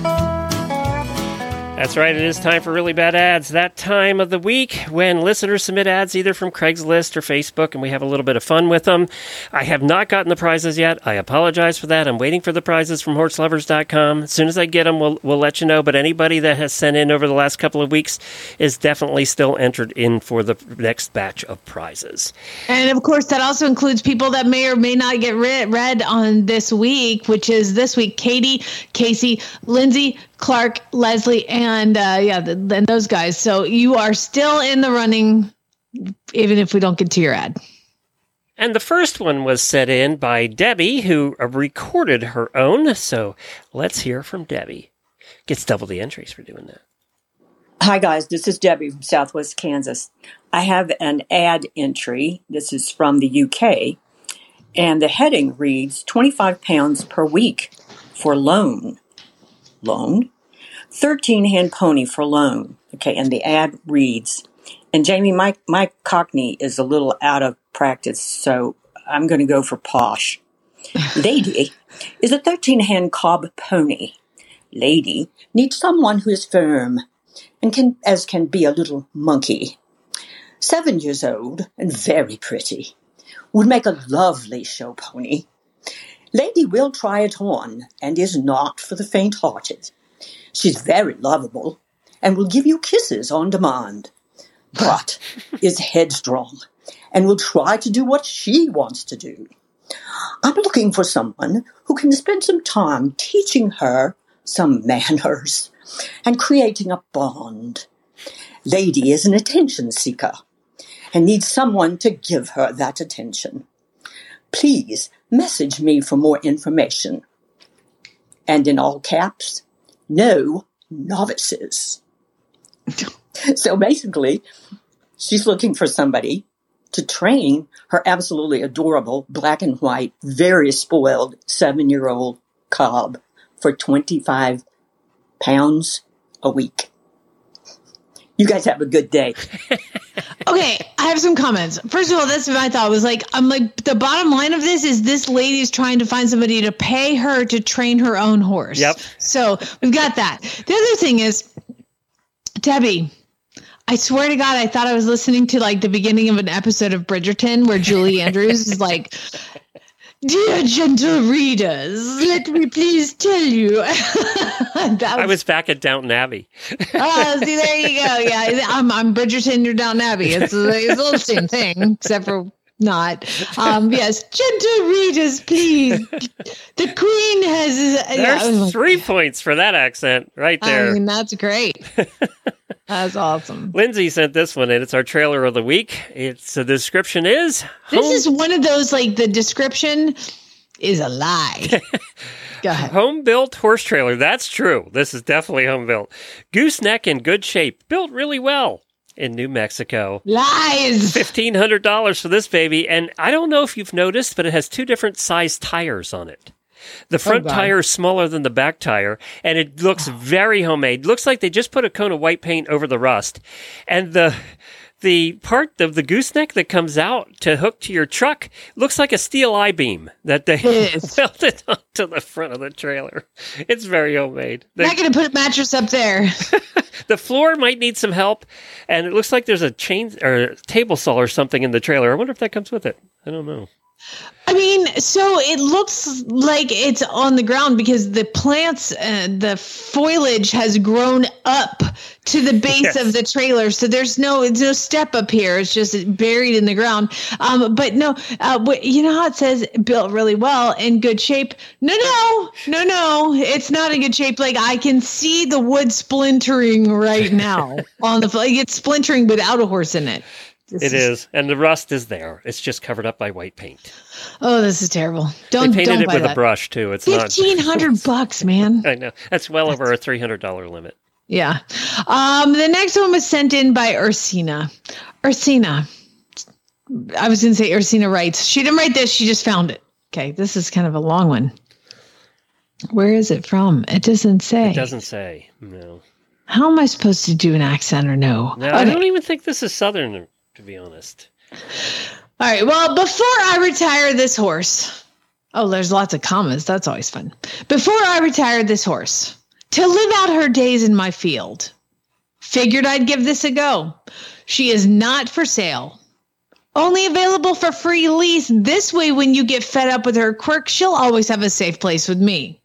That's right, it is time for really bad ads. That time of the week when listeners submit ads either from Craigslist or Facebook, and we have a little bit of fun with them. I have not gotten the prizes yet. I apologize for that. I'm waiting for the prizes from horselovers.com. As soon as I get them, we'll, we'll let you know. But anybody that has sent in over the last couple of weeks is definitely still entered in for the next batch of prizes. And of course, that also includes people that may or may not get read, on this week, which is this week Katie, Casey, Lindsay, Clark, Leslie, and uh, yeah, the, and those guys. So you are still in the running, even if we don't get to your ad. And the first one was set in by Debbie, who uh, recorded her own. So let's hear from Debbie. Gets double the entries for doing that. Hi, guys. This is Debbie from Southwest Kansas. I have an ad entry. This is from the UK. And the heading reads 25 pounds per week for loan. Loan? 13 hand pony for loan. Okay. And the ad reads, and Jamie, my, my Cockney is a little out of practice, so I'm going to go for posh. Lady *laughs* is a 13 hand cob pony. Lady needs someone who is firm and can, as can be a little monkey. Seven years old and very pretty. Would make a lovely show pony. Lady will try it on and is not for the faint hearted. She's very lovable and will give you kisses on demand, but *laughs* is headstrong and will try to do what she wants to do. I'm looking for someone who can spend some time teaching her some *laughs* manners and creating a bond. Lady is an attention seeker and needs someone to give her that attention. Please message me for more information. And in all caps, no novices. *laughs* so basically, she's looking for somebody to train her absolutely adorable black and white, very spoiled seven year old cob for 25 pounds a week. You guys have a good day. *laughs* Okay, I have some comments. First of all, that's what I thought was like, I'm like, the bottom line of this is this lady's trying to find somebody to pay her to train her own horse. Yep. So we've got that. The other thing is, Debbie, I swear to God, I thought I was listening to like the beginning of an episode of Bridgerton where Julie *laughs* Andrews is like, Dear gentle readers, let me please tell you. *laughs* that I was back at Downton Abbey. Oh, see, there you go. *laughs* Yeah, I'm, I'm Bridgerton, you're Downton Abbey. It's, it's all the same thing, except for not. Um, yes, gentle readers, please. The Queen has. There's yeah, three points for that accent right there. I mean, that's great. *laughs* That's awesome. Lindsay sent this one in. It's our trailer of the week. It's the description is This home, is one of those like the description is a lie. *laughs* Go ahead. home built horse trailer. That's true. This is definitely home built. Gooseneck in good shape, built really well. in New Mexico. Lies. Fifteen hundred dollars for this baby, and I don't know if you've noticed, but it has two different size tires on it. The oh, front God. tire is smaller than the back tire, and it looks ah. very homemade. Looks like they just put a coat of white paint over the rust, and the the part of the gooseneck that comes out to hook to your truck looks like a steel I beam that they *laughs* welded onto the front of the trailer. It's very homemade. The- Not going to put a mattress up there. *laughs* the floor might need some help, and it looks like there's a chain or a table saw or something in the trailer. I wonder if that comes with it. I don't know. I mean, so it looks like it's on the ground because the plants, uh, the foliage has grown up to the base Yes. of the trailer. So there's no, it's no step up here. It's just buried in the ground. Um, but no, uh, you know how it says built really well in good shape? No, no, no, no. It's not in good shape. Like I can see the wood splintering right now *laughs* on the, like it's splintering without a horse in it. This It is, and the rust is there. It's just covered up by white paint. Oh, this is terrible. Don't painted don't it buy with that. a brush too. It's. Fifteen hundred *laughs* bucks, man. I know that's well over a three hundred dollar limit. Yeah. Um, the next one was sent in by Ursina. Ursina. I was going to say Ursina writes. She didn't write this. She just found it. Okay. This is kind of a long one. Where is it from? It doesn't say. It doesn't say. No, How am I supposed to do an accent or no? no, I don't even think this is southern. To be honest, All right. Well, before I retire this horse, oh, there's lots of commas. That's always fun. Before I retire this horse to live out her days in my field, figured I'd give this a go. She is not for sale. Only available for free lease. This way, when you get fed up with her quirks, she'll always have a safe place with me.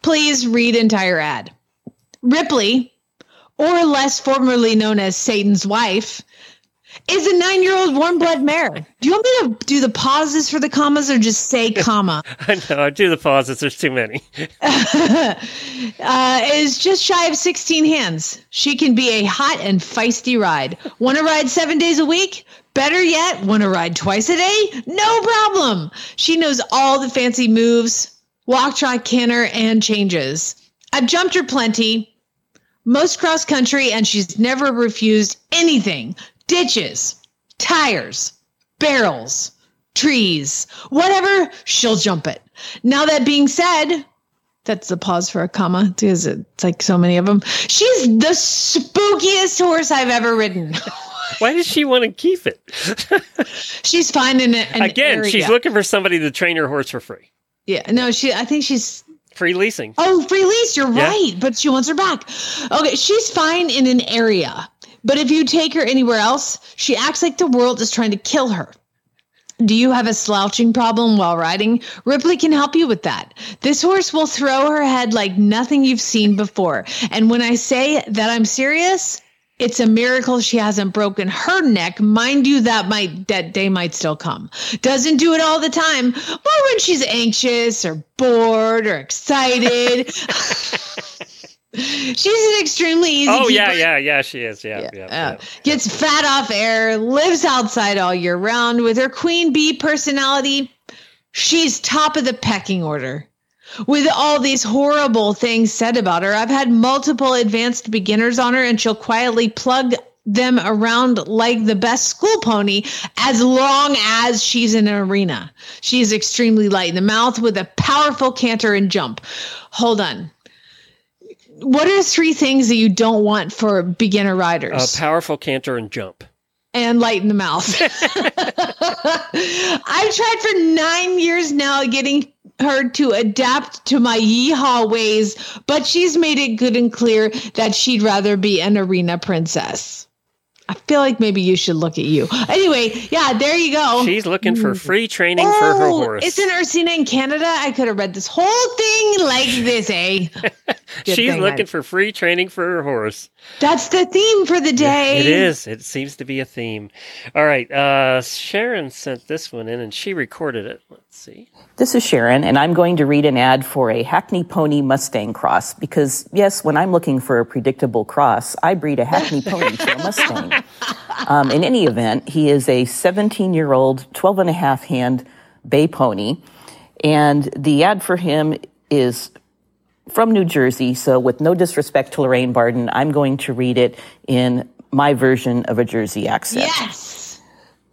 Please read entire ad. Ripley, or less formerly known as Satan's wife, is a nine year old warm blood mare. Do you want me to do the pauses for the commas or just say *laughs* comma? I know. I do the pauses. There's too many. *laughs* uh, is just shy of 16 hands. She can be a hot and feisty ride. Want to ride seven days a week? Better yet, want to ride twice a day? No problem. She knows all the fancy moves, walk, trot, canter, and changes. I've jumped her plenty, most cross country, and she's never refused anything ditches, tires, barrels, trees, whatever, she'll jump it. Now, that being said, that's the pause for a comma because it's like so many of them. She's the spookiest horse I've ever ridden. *laughs* Why does she want to keep it? *laughs* she's finding it. Again, she's looking for somebody to train her horse for free. Yeah, no, she. I think she's. Free leasing. Oh, free lease. You're Yeah. right, but she wants her back. Okay, she's fine in an area, but if you take her anywhere else, she acts like the world is trying to kill her. Do you have a slouching problem while riding? Ripley can help you with that. This horse will throw her head like nothing you've seen before. And when I say that I'm serious, it's a miracle she hasn't broken her neck. Mind you, that might that day might still come. Doesn't do it all the time, but when she's anxious or bored or excited. *laughs* She's an extremely easy. Oh yeah, keeper. yeah, yeah. She is. Yeah, yeah. Oh. Yeah. Gets fat off air, lives outside all year round with her queen bee personality. She's top of the pecking order. With all these horrible things said about her, I've had multiple advanced beginners on her, and she'll quietly plug them around like the best school pony as long as she's in an arena. She is extremely light in the mouth with a powerful canter and jump. Hold on. What are three things that you don't want for beginner riders? A powerful canter and jump. and light in the mouth. *laughs* I've tried for nine years now getting her to adapt to my yeehaw ways, but she's made it good and clear that she'd rather be an arena princess. I feel like maybe you should look at you. Anyway, yeah, there you go. She's looking for free training for her Oh, horse. Isn't Ursina in Canada? I could have read this whole thing like this, eh? *laughs* She's looking I- for free training for her horse. That's the theme for the day. It is. It seems to be a theme. All right. Uh, Sharon sent this one in and she recorded it. See. This is Sharon, and I'm going to read an ad for a Hackney Pony Mustang cross because, yes, when I'm looking for a predictable cross, I breed a Hackney *laughs* Pony to a Mustang. Um, in any event, he is a 17 year old, 12 and a half hand bay pony, and the ad for him is from New Jersey, so with no disrespect to Lorraine Barden, I'm going to read it in my version of a Jersey accent. Yes.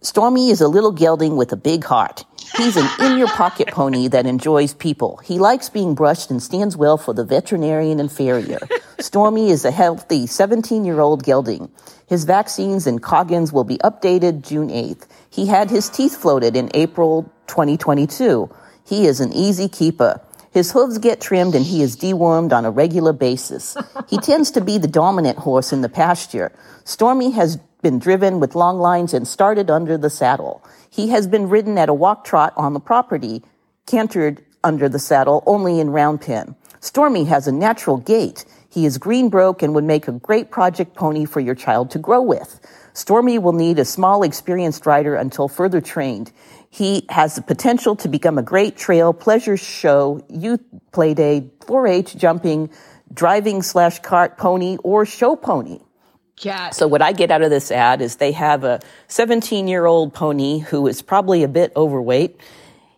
Stormy is a little gelding with a big heart. He's an in your pocket pony that enjoys people. He likes being brushed and stands well for the veterinarian and farrier. Stormy is a healthy 17 year old gelding. His vaccines and Coggins will be updated June 8th. He had his teeth floated in April 2022. He is an easy keeper. His hooves get trimmed and he is dewormed on a regular basis. He tends to be the dominant horse in the pasture. Stormy has been driven with long lines and started under the saddle. He has been ridden at a walk trot on the property, cantered under the saddle only in round pen. Stormy has a natural gait. He is green broke and would make a great project pony for your child to grow with. Stormy will need a small experienced rider until further trained. He has the potential to become a great trail, pleasure show, youth play day, 4-H jumping, driving slash cart pony, or show pony. So what I get out of this ad is they have a 17 year old pony who is probably a bit overweight.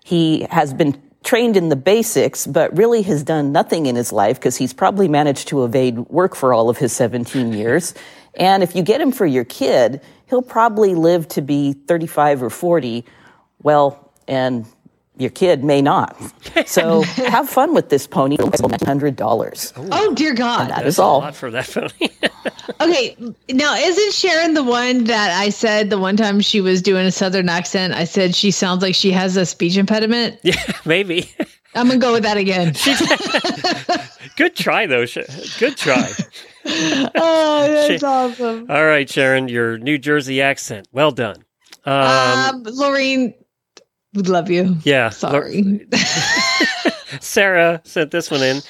He has been trained in the basics, but really has done nothing in his life because he's probably managed to evade work for all of his 17 years. And if you get him for your kid, he'll probably live to be 35 or 40. Well, and your kid may not. So *laughs* have fun with this pony. $100. Oh dear God. That That's is a all. lot for that pony. *laughs* Okay, now isn't Sharon the one that I said the one time she was doing a southern accent? I said she sounds like she has a speech impediment. *laughs* yeah, maybe. I'm gonna go with that again. Good try, though. Good try. oh, that's She- awesome. All right, Sharon, your New Jersey accent. Well done. Um, Um, Lorraine, we love you. yeah. Sorry. *laughs* Sarah sent this one in.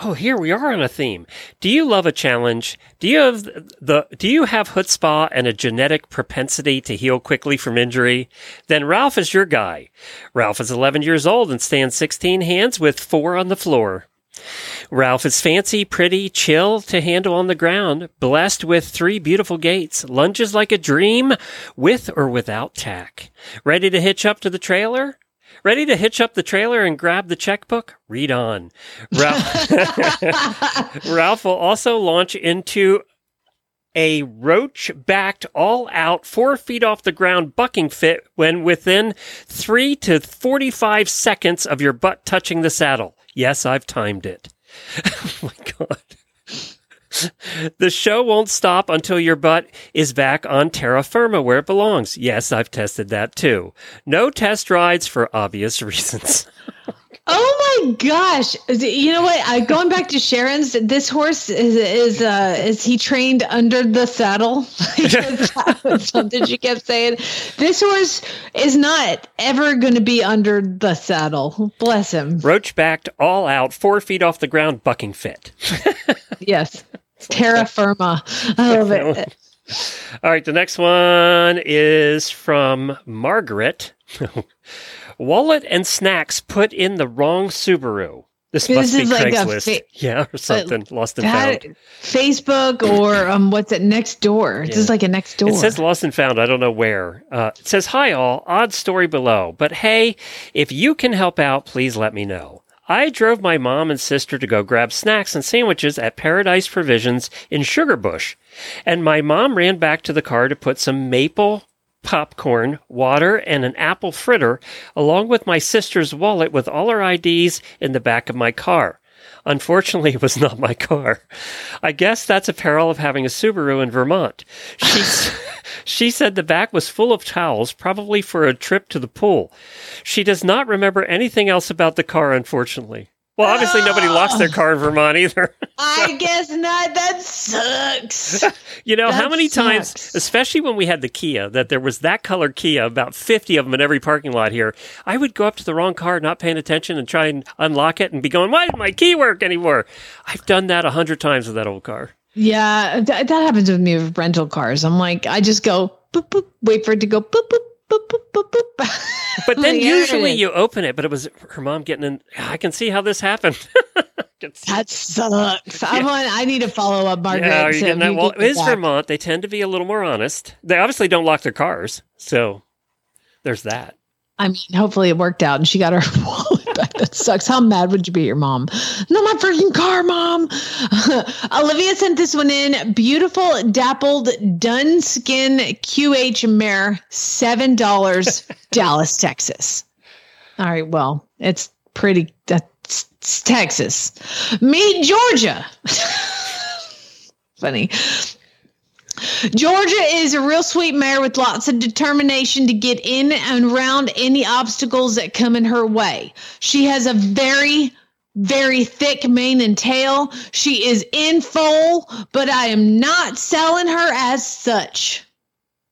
Oh, here we are on a theme. Do you love a challenge? Do you have the do you have chutzpah and a genetic propensity to heal quickly from injury? Then Ralph is your guy. Ralph is 11 years old and stands 16 hands with four on the floor. Ralph is fancy, pretty, chill to handle on the ground, blessed with three beautiful gaits, lunges like a dream, with or without tack. Ready to hitch up to the trailer? Ready to hitch up the trailer and grab the checkbook? Read on. Ralph, *laughs* Ralph will also launch into a roach backed, all out, four feet off the ground bucking fit when within three to 45 seconds of your butt touching the saddle. Yes, I've timed it. *laughs* oh my God. The show won't stop until your butt is back on terra firma where it belongs. Yes, I've tested that too. No test rides for obvious *laughs* reasons. Oh my gosh! You know what? I, going back to Sharon's, this horse is is uh, is he trained under the saddle? *laughs* that was *laughs* *laughs* something she kept saying. This horse is not ever going to be under the saddle. Bless him. Roach backed, all out, four feet off the ground, bucking fit. Yes, terra firma. I love it. All right, the next one is from Margaret. Wallet and snacks put in the wrong Subaru. This, This must be like a Craigslist. fa- *laughs* yeah, or something. lost and That- found. Facebook or *clears throat* um, what's it? Next door. This is like a next door. It says lost and found. I don't know where. Uh, it says, Hi, all. Odd story below. But hey, if you can help out, please let me know. I drove my mom and sister to go grab snacks and sandwiches at Paradise Provisions in Sugarbush. And my mom ran back to the car to put some maple popcorn, water, and an apple fritter, along with my sister's wallet with all her IDs in the back of my car. Unfortunately, it was *laughs* not my car. I guess that's a peril of having a Subaru in Vermont. She, *laughs* she said the back was full of towels, probably for a trip to the pool. She does not remember anything else about the car, unfortunately. Well, obviously, nobody locks their car in Vermont either. *laughs* I guess not. That sucks. *laughs* You know, how That many times, especially when we had the Kia, that there was that color Kia, about 50 of them in every parking lot here, I would go up to the wrong car, not paying attention, and try and unlock it and be going, why doesn't my key work anymore? I've done that a hundred times with that old car. Yeah, that, that happens with me with rental cars. I'm like, I just go boop boop, wait for it to go boop boop boop boop boop boop. But then Like, there it usually you open it, but it was her mom getting in. I can see how this happened. *laughs* Can see- That sucks. I'm on. I need to follow up, Margaret. yeah, are you getting that? Well, get it is back. Vermont. They tend to be a little more honest. They obviously don't lock their cars, so there's that. I mean, hopefully it worked out and she got her *laughs* wallet fact, *laughs* that sucks. How mad would you be at your mom? No, my freaking car, mom. *laughs* Olivia sent this one in. Beautiful, dappled, dun skin QH mare, $7, *laughs* Dallas, Texas. All right, well, it's pretty, that's it's Texas. Meet Georgia. Funny. Georgia is a real sweet mare with lots of determination to get in and around any obstacles that come in her way. She has a very, very thick mane and tail. She is in foal, but I am not selling her as such.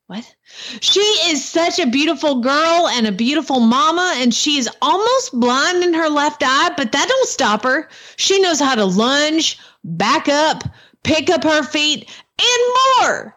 What? She is such a beautiful girl and a beautiful mama, and she is almost blind in her left eye, but that don't stop her. She knows how to lunge, back up, pick up her feet, and more.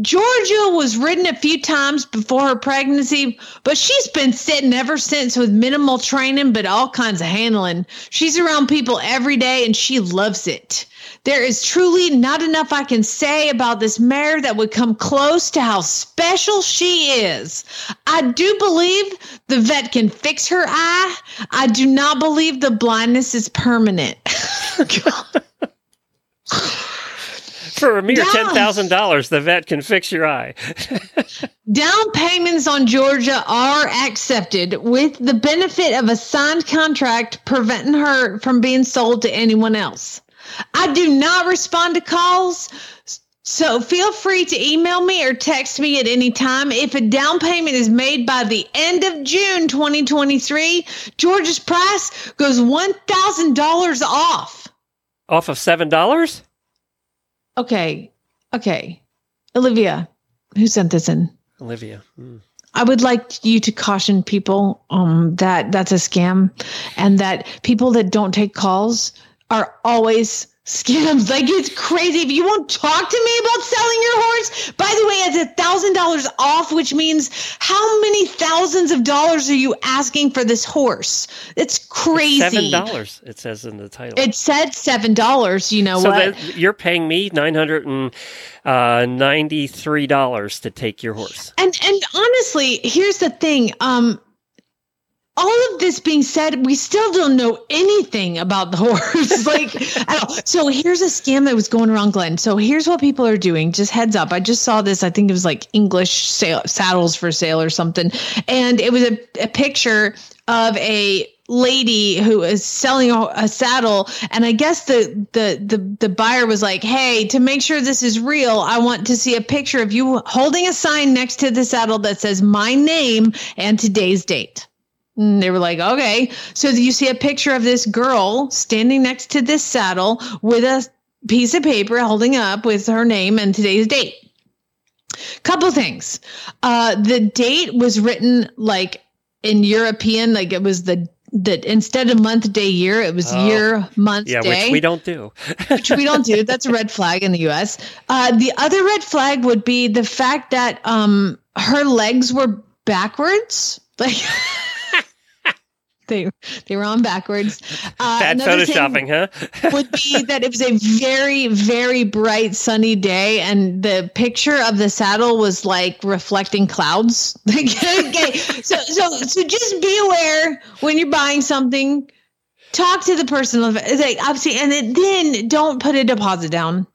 Georgia was ridden a few times before her pregnancy, but she's been sitting ever since with minimal training, but all kinds of handling. She's around people every day and she loves it. There is truly not enough I can say about this mare that would come close to how special she is. I do believe the vet can fix her eye. I do not believe the blindness is permanent. *laughs* *laughs* *laughs* For a mere ten thousand dollars, the vet can fix your eye. *laughs* Down payments on Georgia are accepted with the benefit of a signed contract preventing her from being sold to anyone else. I do not respond to calls. So feel free to email me or text me at any time. If a down payment is made by the end of June 2023, Georgia's price goes $1,000 off. Off of seven dollars? Okay. Okay. Olivia, who sent this in? Olivia. Hmm. I would like you to caution people um, that that's a scam and that people that don't take calls are always scams. Like it's crazy. If you won't talk to me about selling your horse, by the way, it's a thousand dollars off, which means how many thousands of dollars are you asking for this horse? It's crazy. Seven dollars. It says in the title. It said seven dollars. You know so what? you're paying me nine hundred and uh, ninety-three dollars to take your horse. And and honestly, here's the thing. Um all of this being said, we still don't know anything about the *laughs* horse. *laughs* like, at all. so here's a scam that was going around, Glenn. So here's what people are doing. Just heads up. I just saw this. I think it was like English sale, saddles for sale or something, and it was a, a picture of a lady who is selling a, a saddle and i guess the, the the the buyer was like hey to make sure this is real i want to see a picture of you holding a sign next to the saddle that says my name and today's date and they were like, okay. So you see a picture of this girl standing next to this saddle with a piece of paper holding up with her name and today's date. Couple things. Uh, the date was written like in European, like it was the that instead of month, day, year, it was Oh. year, month, Yeah, day which we don't do. which we don't do. *laughs* That's a red flag in the U.S. Uh, the other red flag would be the fact that um, her legs were backwards, *laughs* like *laughs* they they were on backwards. Uh, Bad photoshopping, huh? *laughs* would be that it was a very very bright sunny day, and the picture of the saddle was like reflecting clouds. *laughs* okay, so so so just be aware when you're buying something talk to the person like obviously and then, then don't put a deposit down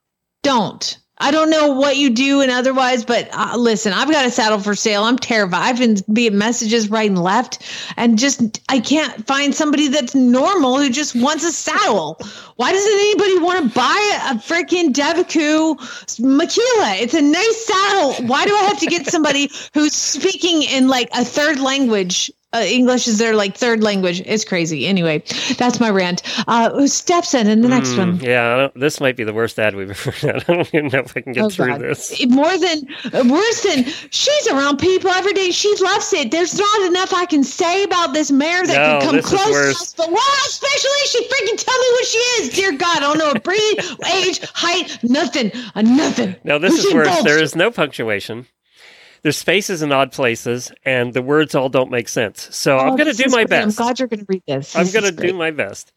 don't i don't know what you do and otherwise but uh, listen i've got a saddle for sale. I'm terrified. I've been being messages right and left and just i can't find somebody that's normal who just wants a saddle. Why doesn't anybody want to buy a, freaking Devoucoux Makila it's a nice saddle. Why do i have to get somebody who's speaking in like a third language uh, English is their like third language. It's crazy. Anyway, that's my rant. Uh, steps in the next one. Yeah, I don't- this might be the worst ad we've ever had. *laughs* I don't even know if I can get Oh, through God. this. More than uh, worse than she's around people every day. She loves it. There's not enough I can say about this mare that No, can come close to us. But wow, especially she freaking tell me what she is. Dear God, I don't know a breed, *laughs* age, height, nothing, uh, nothing. No, this Who's is worse. There is no punctuation. There's spaces in odd places, and the words all don't make sense. So I'm Oh, going to do my great. I'm glad you're going to read this. I'm going to do my best.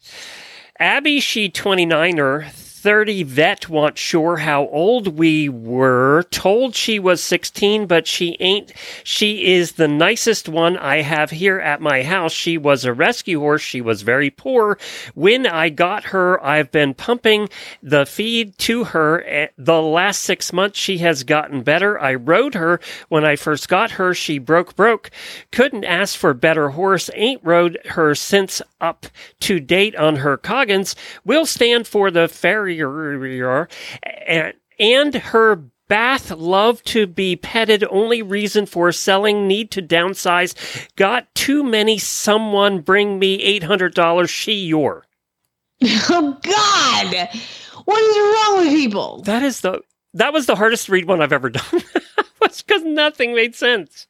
Abby She 29er 30 vet wants sure how old we were. Told she was 16, but she ain't. She is the nicest one I have here at my house. She was a rescue horse. She was very poor. When I got her, I've been pumping the feed to her. Eh, The last six months, she has gotten better. I rode her when I first got her. She broke, broke. Couldn't ask for better horse. Ain't rode her since up to date on her Coggins. Will stand for the farrier and, and her Bath love to be petted. Only reason for selling. Need to downsize. Got too many. Someone bring me eight hundred dollars. She your. *laughs* Oh God! What is wrong with people? That is the that was the hardest read one I've ever done. *laughs* was because nothing made sense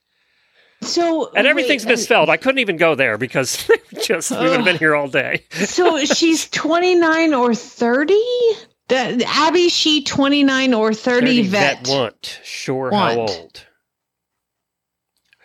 So and everything's wait, uh, misspelled. I couldn't even go there because *laughs* just we would have been here all day. So she's *laughs* twenty nine or thirty. The, Abby, she twenty nine or thirty, vet. want sure how old.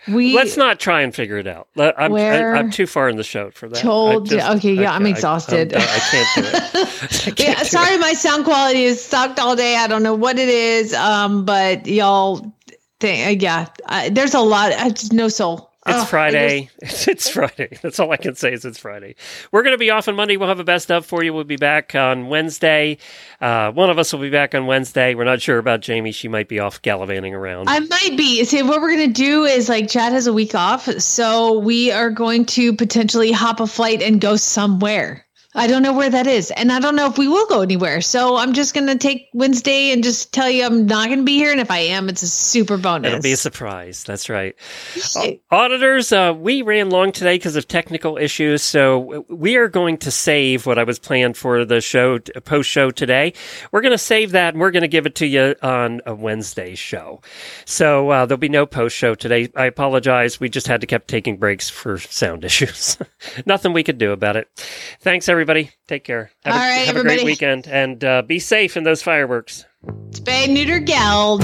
We Let's not try and figure it out. I'm, I, am too far in the show for that. I told just- okay, yeah, I- I'm exhausted. I'm. I can't do it. *laughs* Can't yeah, do it. sorry, my sound quality is sucked all day. I don't know what it is, um, but y'all, think, yeah, I, there's a lot. I just no soul. It's I Friday. *laughs* It's, Friday. That's all I can say is it's Friday. We're going to be off on Monday. We'll have a best of for you. We'll be back on Wednesday. Uh, one of us will be back on Wednesday. We're not sure about Jamie. She might be off gallivanting around. I might be. See, what we're going to do is like Chad has a week off. So we are going to potentially hop a flight and go somewhere. I don't know where that is. And I don't know if we will go anywhere. So I'm just going to take Wednesday and just tell you I'm not going to be here. And if I am, it's a super bonus. It'll be a surprise. That's right. Auditors, uh, we ran long today because of technical issues, so we are going to save what I was planned for the show post show today. We're going to save that and we're going to give it to you on a Wednesday show. So uh, there'll be no post show today. I apologize. We just had to keep taking breaks for sound *laughs* issues. Nothing we could do about it. Thanks, everybody. Take care. Have, All a, right, have a great weekend and uh, be safe in those fireworks. Spay neuter geld.